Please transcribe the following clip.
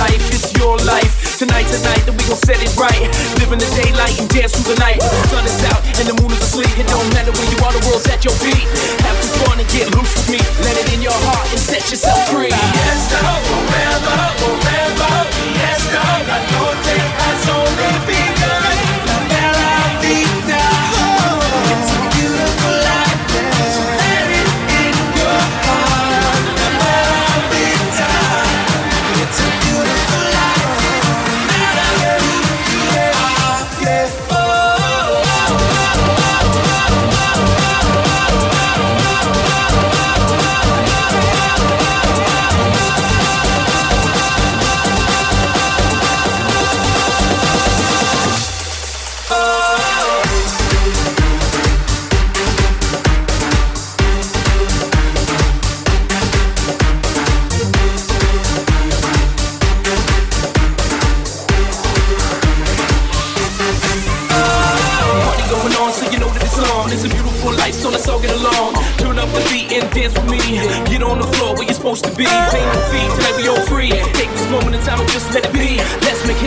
life, it's your life. Tonight, tonight, then we gon' set it right. Live in the daylight and dance through the night. The sun is out and the moon is asleep. down. It's a beautiful life, so let's all get along. Turn up the beat and dance with me. Get on the floor where you're supposed to be. Pay no fee, tonight, we all free. Take this moment in time and just let it be. Let's make